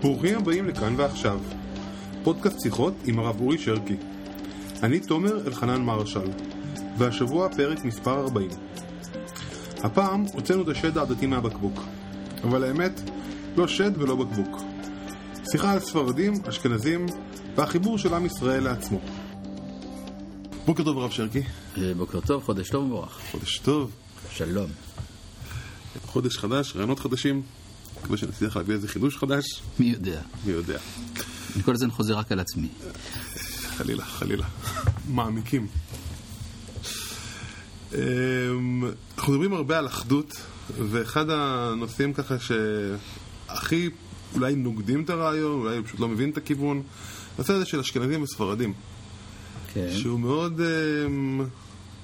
ברוכים הבאים לכאן ועכשיו, פודקאסט שיחות עם הרב אורי שרקי. אני תומר אלחנן מרשל, והשבוע פרק מספר 40. הפעם הוצאנו את השד העדתי מהבקבוק, אבל האמת, לא שד ולא בקבוק. שיחה על ספרדים, אשכנזים, והחיבור של עם ישראל לעצמו. בוקר טוב הרב שרקי. אה, בוקר טוב, חודש טוב ומבורך. חודש טוב. שלום. חודש חדש, רעיונות חדשים. מקווה שנצליח להביא איזה חידוש חדש. מי יודע. מי יודע. אני כל הזמן חוזר רק על עצמי. חלילה, חלילה. מעמיקים. אמ, אנחנו מדברים הרבה על אחדות, ואחד הנושאים ככה שהכי אולי נוגדים את הרעיון, אולי פשוט לא מבין את הכיוון, הנושא הזה של אשכנזים וספרדים. כן. שהוא מאוד אמ,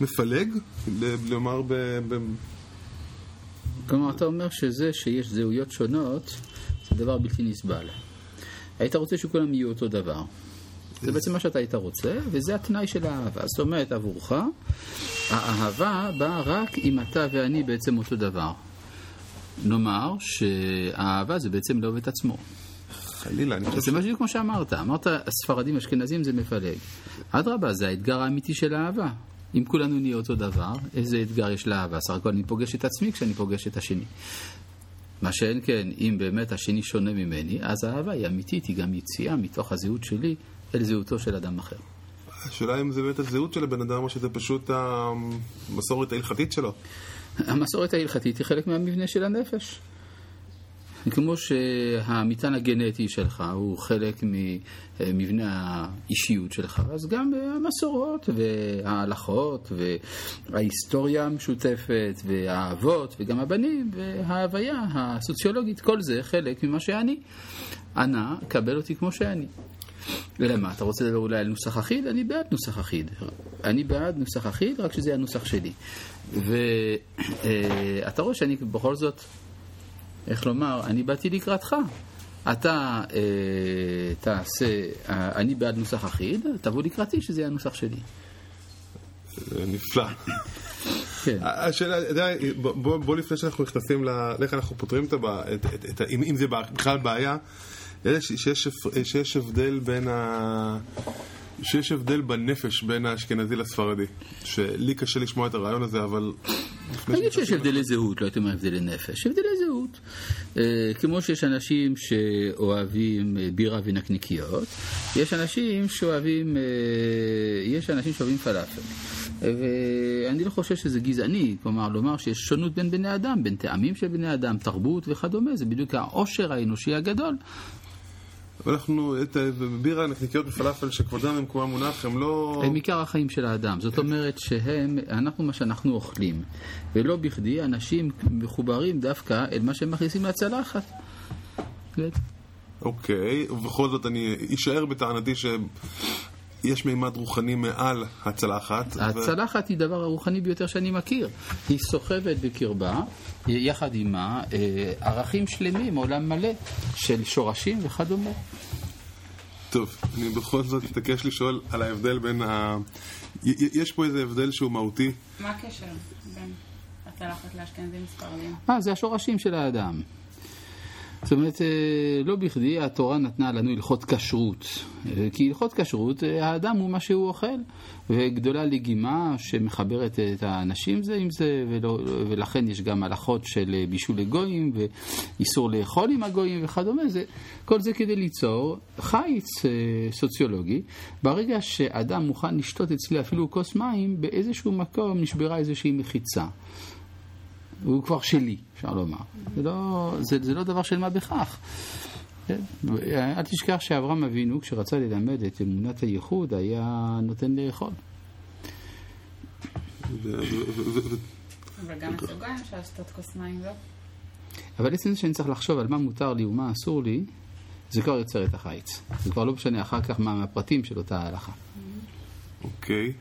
מפלג, לומר ב... ב... כלומר, אתה אומר שזה שיש זהויות שונות, זה דבר בלתי נסבל. היית רוצה שכולם יהיו אותו דבר. זה בעצם מה שאתה היית רוצה, וזה התנאי של האהבה. זאת אומרת, עבורך, האהבה באה רק אם אתה ואני בעצם אותו דבר. נאמר שהאהבה זה בעצם לאהוב את עצמו. חלילה, זה משהו כמו שאמרת. אמרת, ספרדים, אשכנזים זה מפלג. אדרבה, זה האתגר האמיתי של האהבה. אם כולנו נהיה אותו דבר, איזה אתגר יש לאהבה? סך הכל אני פוגש את עצמי כשאני פוגש את השני. מה שאין כן, אם באמת השני שונה ממני, אז האהבה היא אמיתית, היא גם יציאה מתוך הזהות שלי אל זהותו של אדם אחר. השאלה אם זה באמת הזהות של הבן אדם או שזה פשוט המסורת ההלכתית שלו. המסורת ההלכתית היא חלק מהמבנה של הנפש. כמו שהמטען הגנטי שלך הוא חלק ממבנה האישיות שלך, אז גם המסורות וההלכות וההיסטוריה המשותפת והאבות וגם הבנים וההוויה הסוציולוגית, כל זה חלק ממה שאני. אנא, קבל אותי כמו שאני. אלא מה, אתה רוצה לדבר אולי על נוסח אחיד? אני בעד נוסח אחיד. אני בעד נוסח אחיד, רק שזה יהיה הנוסח שלי. ואתה רואה שאני בכל זאת... איך לומר, אני באתי לקראתך. אתה אה, תעשה, אה, אני בעד נוסח אחיד, תבוא לקראתי שזה יהיה הנוסח שלי. נפלא. כן. השאלה, יודע, בוא, בוא לפני שאנחנו נכנסים לאיך אנחנו פותרים את הבעיה, אם, אם זה בכלל בעיה, שיש, שיש הבדל בין ה... שיש הבדל בנפש בין האשכנזי לספרדי. שלי קשה לשמוע את הרעיון הזה, אבל... נגיד שיש הבדלי זהות, לא הייתי אומר הבדלי נפש, הבדלי זהות. אה, כמו שיש אנשים שאוהבים אה, בירה ונקניקיות, יש אנשים שאוהבים, אה, יש אנשים שאוהבים פלאפל. ואני לא חושב שזה גזעני, כלומר לומר שיש שונות בין בני אדם, בין טעמים של בני אדם, תרבות וכדומה, זה בדיוק העושר האנושי הגדול. ואנחנו, את בירה, נקניקיות ופלאפל שכבודם במקומם מונח, הם לא... הם עיקר החיים של האדם. זאת אומרת שהם, אנחנו מה שאנחנו אוכלים. ולא בכדי אנשים מחוברים דווקא אל מה שהם מכניסים לצלחת. כן. אוקיי, ובכל זאת אני אשאר בטענתי שיש מימד רוחני מעל הצלחת. הצלחת ו... היא דבר הרוחני ביותר שאני מכיר. היא סוחבת בקרבה, יחד עימה, אה, ערכים שלמים, עולם מלא, של שורשים וכדומה. טוב, אני בכל זאת אתעקש לשאול על ההבדל בין ה... יש פה איזה הבדל שהוא מהותי. מה הקשר בין הצלחת לאשכנזים ספרדים? אה, זה השורשים של האדם. זאת אומרת, אה, לא בכדי התורה נתנה לנו הלכות כשרות. אה, כי הלכות כשרות, אה, האדם הוא מה שהוא אוכל. וגדולה לגימה שמחברת את האנשים זה עם זה, ולא, ולכן יש גם הלכות של בישול לגויים, ואיסור לאכול עם הגויים וכדומה. זה, כל זה כדי ליצור חיץ סוציולוגי. ברגע שאדם מוכן לשתות אצלי אפילו כוס מים, באיזשהו מקום נשברה איזושהי מחיצה. הוא כבר שלי, אפשר לומר. זה לא, זה, זה לא דבר של מה בכך. כן? אל תשכח שאברהם אבינו, כשרצה ללמד את אמונת הייחוד, היה נותן לאכול. אבל גם בסוגריים אפשר לשתות כוס מים, לא? אבל עצם זה שאני צריך לחשוב על מה מותר לי ומה אסור לי, זה כבר יוצר את החיץ. זה כבר לא משנה אחר כך מה מהפרטים של אותה ההלכה. אוקיי.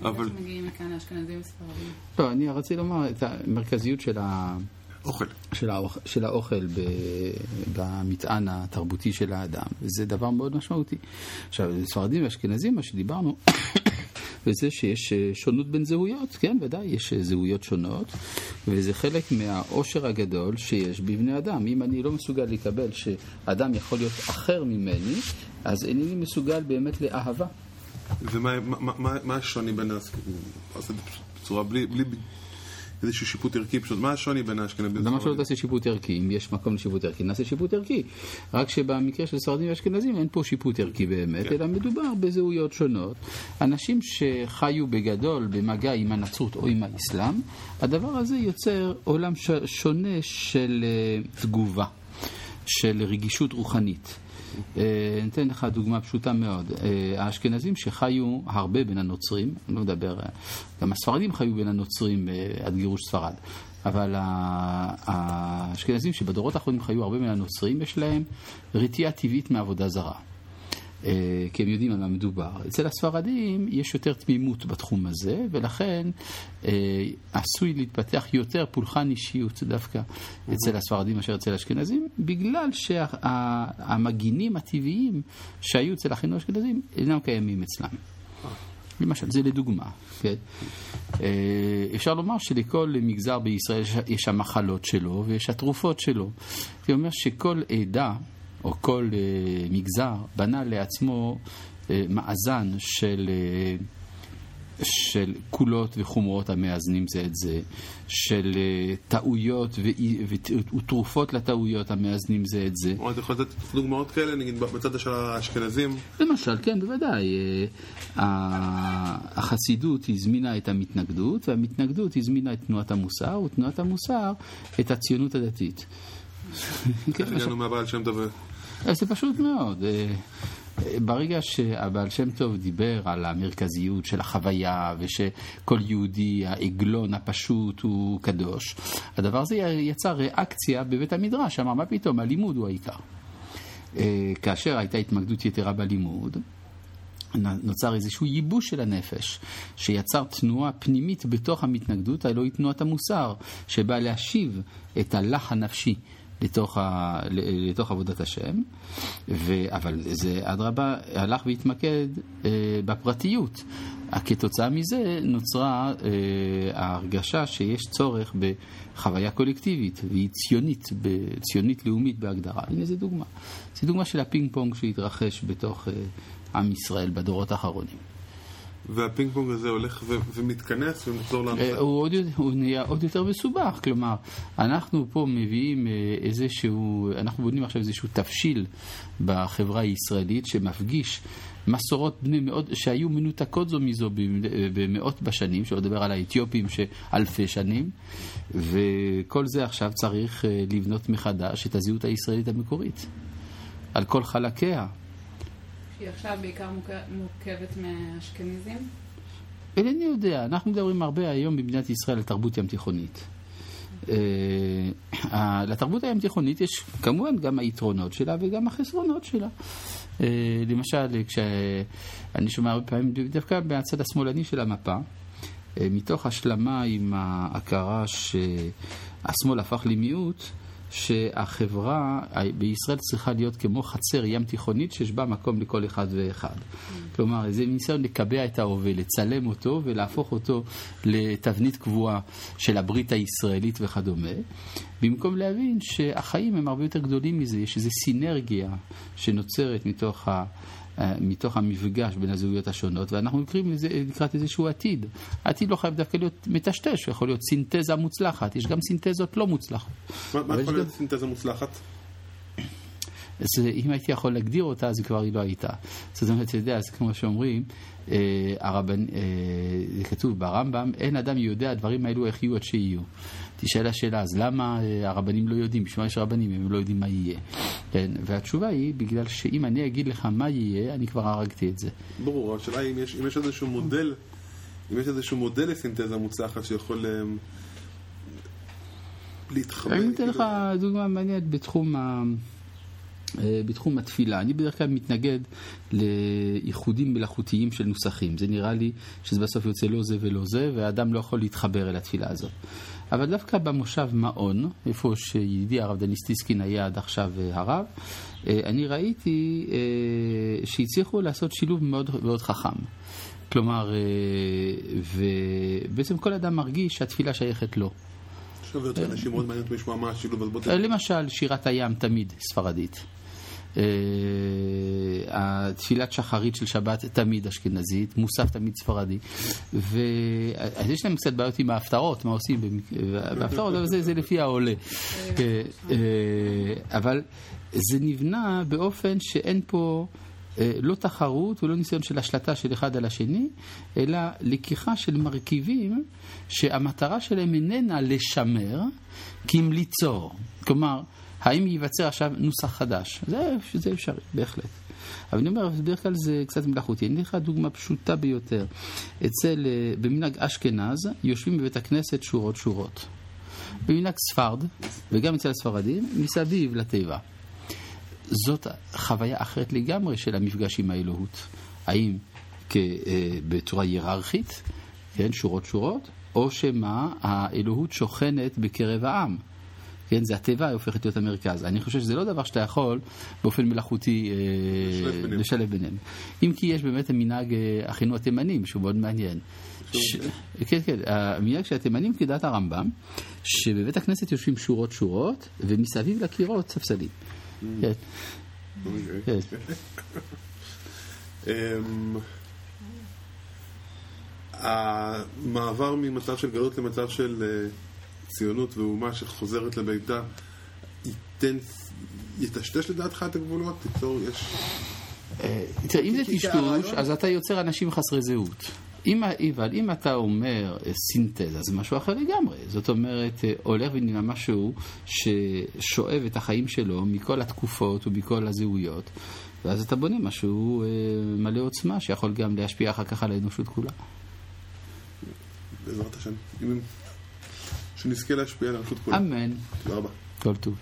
אבל... שמגיעים מכאן האשכנזים וספרדים. לא, אני רציתי לומר את המרכזיות של, ה... אוכל. של, האוכל, של האוכל ב, במטען התרבותי של האדם, וזה דבר מאוד משמעותי. עכשיו, ספרדים ואשכנזים, מה שדיברנו, וזה שיש אה, שונות בין זהויות, כן, ודאי, יש אה, זהויות שונות, וזה חלק מהעושר הגדול שיש בבני אדם. אם אני לא מסוגל לקבל שאדם יכול להיות אחר ממני, אז אינני מסוגל באמת לאהבה. ומה מה, מה, מה השוני בין האס... עושה את זה בצורה בלי, בלי איזשהו שיפוט ערכי, פשוט מה השוני בין האשכנזים? למה שלא תעשה שיפוט ערכי? אם יש מקום לשיפוט ערכי, נעשה שיפוט ערכי. רק שבמקרה של ספרדים ואשכנזים אין פה שיפוט ערכי באמת, כן. אלא מדובר בזהויות שונות. אנשים שחיו בגדול במגע עם הנצרות או עם האסלאם, הדבר הזה יוצר עולם שונה של אה, תגובה, של רגישות רוחנית. אה, אני אתן לך דוגמה פשוטה מאוד. אה, האשכנזים שחיו הרבה בין הנוצרים, אני לא מדבר, אה, גם הספרדים חיו בין הנוצרים אה, עד גירוש ספרד, אבל האשכנזים שבדורות האחרונים חיו הרבה בין הנוצרים, יש להם רתיעה טבעית מעבודה זרה. אה, כי הם יודעים על מה מדובר. אצל הספרדים יש יותר תמימות בתחום הזה, ולכן אה, עשוי להתפתח יותר פולחן אישיות דווקא אצל הספרדים מאשר אצל האשכנזים, בגלל שהמגינים הטבעיים שהיו אצל אחינו האשכנזים אינם קיימים אצלם. למשל, זה לדוגמה, כן? אה, אפשר לומר שלכל מגזר בישראל יש- יש המחלות שלו ויש התרופות שלו. זה אומר שכל עדה או כל אה, מגזר בנה לעצמו אה, מאזן של, אה, של קולות וחומרות המאזנים זה את זה, של אה, טעויות ותרופות לטעויות המאזנים זה את זה. אתה יכול לתת דוגמאות כאלה, נגיד בצד של האשכנזים? למשל, כן, בוודאי. אה, החסידות הזמינה את המתנגדות, והמתנגדות הזמינה את תנועת המוסר, ותנועת המוסר את הציונות הדתית. כן, הגענו מהבעל שם טוב? אז זה פשוט מאוד. אה, אה, ברגע שהבעל שם טוב דיבר על המרכזיות של החוויה ושכל יהודי, העגלון הפשוט הוא קדוש, הדבר הזה יצר ריאקציה בבית המדרש, אמר מה פתאום, הלימוד הוא העיקר. אה, כאשר הייתה התמקדות יתרה בלימוד, נוצר איזשהו ייבוש של הנפש, שיצר תנועה פנימית בתוך המתנגדות, הלוא היא תנועת המוסר, שבאה להשיב את הלח הנפשי לתוך, ה, לתוך עבודת השם, ו, אבל זה אדרבה הלך והתמקד אה, בפרטיות. כתוצאה מזה נוצרה אה, ההרגשה שיש צורך בחוויה קולקטיבית, והיא ציונית, ב- ציונית לאומית בהגדרה. הנה זו דוגמה. זו דוגמה של הפינג פונג שהתרחש בתוך אה, עם ישראל בדורות האחרונים. והפינג פונג הזה הולך ו- ומתכנס ונחזור אה, לנושא. הוא, עוד, הוא נהיה עוד יותר מסובך, כלומר, אנחנו פה מביאים אה, איזשהו, אנחנו בונים עכשיו איזשהו תבשיל בחברה הישראלית שמפגיש מסורות בני מאוד, שהיו מנותקות זו מזו במ- במאות בשנים, שלא לדבר על האתיופים שאלפי שנים, וכל זה עכשיו צריך אה, לבנות מחדש את הזהות הישראלית המקורית, על כל חלקיה. שהיא עכשיו בעיקר מורכבת מאשכנזים. אינני יודע, אנחנו מדברים הרבה היום במדינת ישראל על תרבות ים תיכונית. אה, לתרבות הים תיכונית יש כמובן גם היתרונות שלה וגם החסרונות שלה. אה, למשל, כשאני שומע הרבה פעמים, דווקא מהצד השמאלני של המפה, אה, מתוך השלמה עם ההכרה שהשמאל הפך למיעוט, שהחברה בישראל צריכה להיות כמו חצר ים תיכונית שיש בה מקום לכל אחד ואחד. כלומר, זה ניסיון לקבע את ההווה, לצלם אותו ולהפוך אותו לתבנית קבועה של הברית הישראלית וכדומה, במקום להבין שהחיים הם הרבה יותר גדולים מזה, יש איזו סינרגיה שנוצרת מתוך ה... אה, מתוך המפגש בין הזהויות השונות, ואנחנו נקראים לזה, לקראת איזשהו עתיד. העתיד לא חייב דווקא להיות מטשטש, יכול להיות סינתזה מוצלחת, יש גם סינתזות לא מוצלחות. מה- יכול להיות סינתזה מוצלחת? אז אה, אם הייתי יכול להגדיר אותה, אז כבר היא לא הייתה. זאת אומרת, אתה יודע, זה כמו שאומרים, אה, הרבנ... אה, זה כתוב ברמב"ם, אין אדם יודע הדברים האלו איך יהיו עד שיהיו. תשאל השאלה, אז למה אה, הרבנים לא יודעים? בשביל מה יש רבנים אם הם לא יודעים מה יהיה? כן, והתשובה היא, בגלל שאם אני אגיד לך מה יהיה, אני כבר הרגתי את זה. ברור, השאלה היא אם יש, אם יש איזשהו מודל, אם יש איזשהו מודל לסינתזה מוצלחת שיכול אמ, להתחבר. אני אתן כאילו- לך דוגמה מעניינת בתחום ה... אה, בתחום התפילה. אני בדרך כלל מתנגד לאיחודים מלאכותיים של נוסחים. זה נראה לי שזה בסוף יוצא לא זה ולא זה, והאדם לא יכול להתחבר אל התפילה הזאת. אבל דווקא במושב מעון, איפה שידידי הרב דניס טיסקין היה עד עכשיו אה, הרב, אה, אני ראיתי שהצליחו לעשות שילוב מאוד מאוד חכם. כלומר, ובעצם כל אדם מרגיש שהתפילה שייכת לו. יותר אנשים מאוד מעניין אותם לשמוע מה השילוב, אז בוא תראה. למשל, שירת הים תמיד ספרדית. אה, התפילת שחרית של שבת תמיד אשכנזית, מוסף תמיד ספרדי. אז יש להם קצת בעיות עם ההפטרות, מה עושים בהפטרות, אבל זה, זה לפי העולה. אה, אה, אבל זה נבנה באופן שאין פה... אה, לא תחרות ולא ניסיון של השלטה של אחד על השני, אלא לקיחה של מרכיבים שהמטרה שלהם איננה לשמר, כי אם ליצור. כלומר, האם ייווצר עכשיו נוסח חדש? זה, זה אפשרי, בהחלט. אבל אני אומר, בדרך כלל זה קצת מלאכותי. אני אתן לך דוגמה פשוטה ביותר. אצל, אה, במנהג אשכנז, יושבים בבית הכנסת שורות שורות. במנהג ספרד, וגם אצל הספרדים, מסביב לתיבה. זאת חוויה אחרת לגמרי של המפגש עם האלוהות. האם כ, אה, בצורה היררכית, כן, שורות שורות, או שמא האלוהות שוכנת בקרב העם. כן, זה התיבה הופכת להיות המרכז. אני חושב שזה לא דבר שאתה יכול באופן מלאכותי אה, לשלב ביניהם. אם כי יש באמת המנהג אה, אחינו התימנים, שהוא מאוד מעניין. ש... כן, כן, המנהג של התימנים כדעת הרמב"ם, שבבית הכנסת יושבים שורות שורות, ומסביב לקירות ספסלים. כן. אוקיי. אמ, המעבר ממצב של גלות למצב של אה, ציונות ואומה שחוזרת לביתה ייתן, יטשטש לדעתך את הגבולות? תיצור, יש... אה, תראה, אם זה טשטוש, אז אתה יוצר אנשים חסרי זהות. אם, אבל אם אתה אומר אה, סינתזה, זה משהו אחר לגמרי. זאת אומרת, אה, הולך ונראה משהו ששואב את החיים שלו מכל התקופות ומכל הזהויות, ואז אתה בונה משהו אה, מלא עוצמה, שיכול גם להשפיע אחר כך על האנושות כולה. בעזרת השם. שנזכה להשפיע על האנושות כולה. אמן. תודה רבה. כל טוב.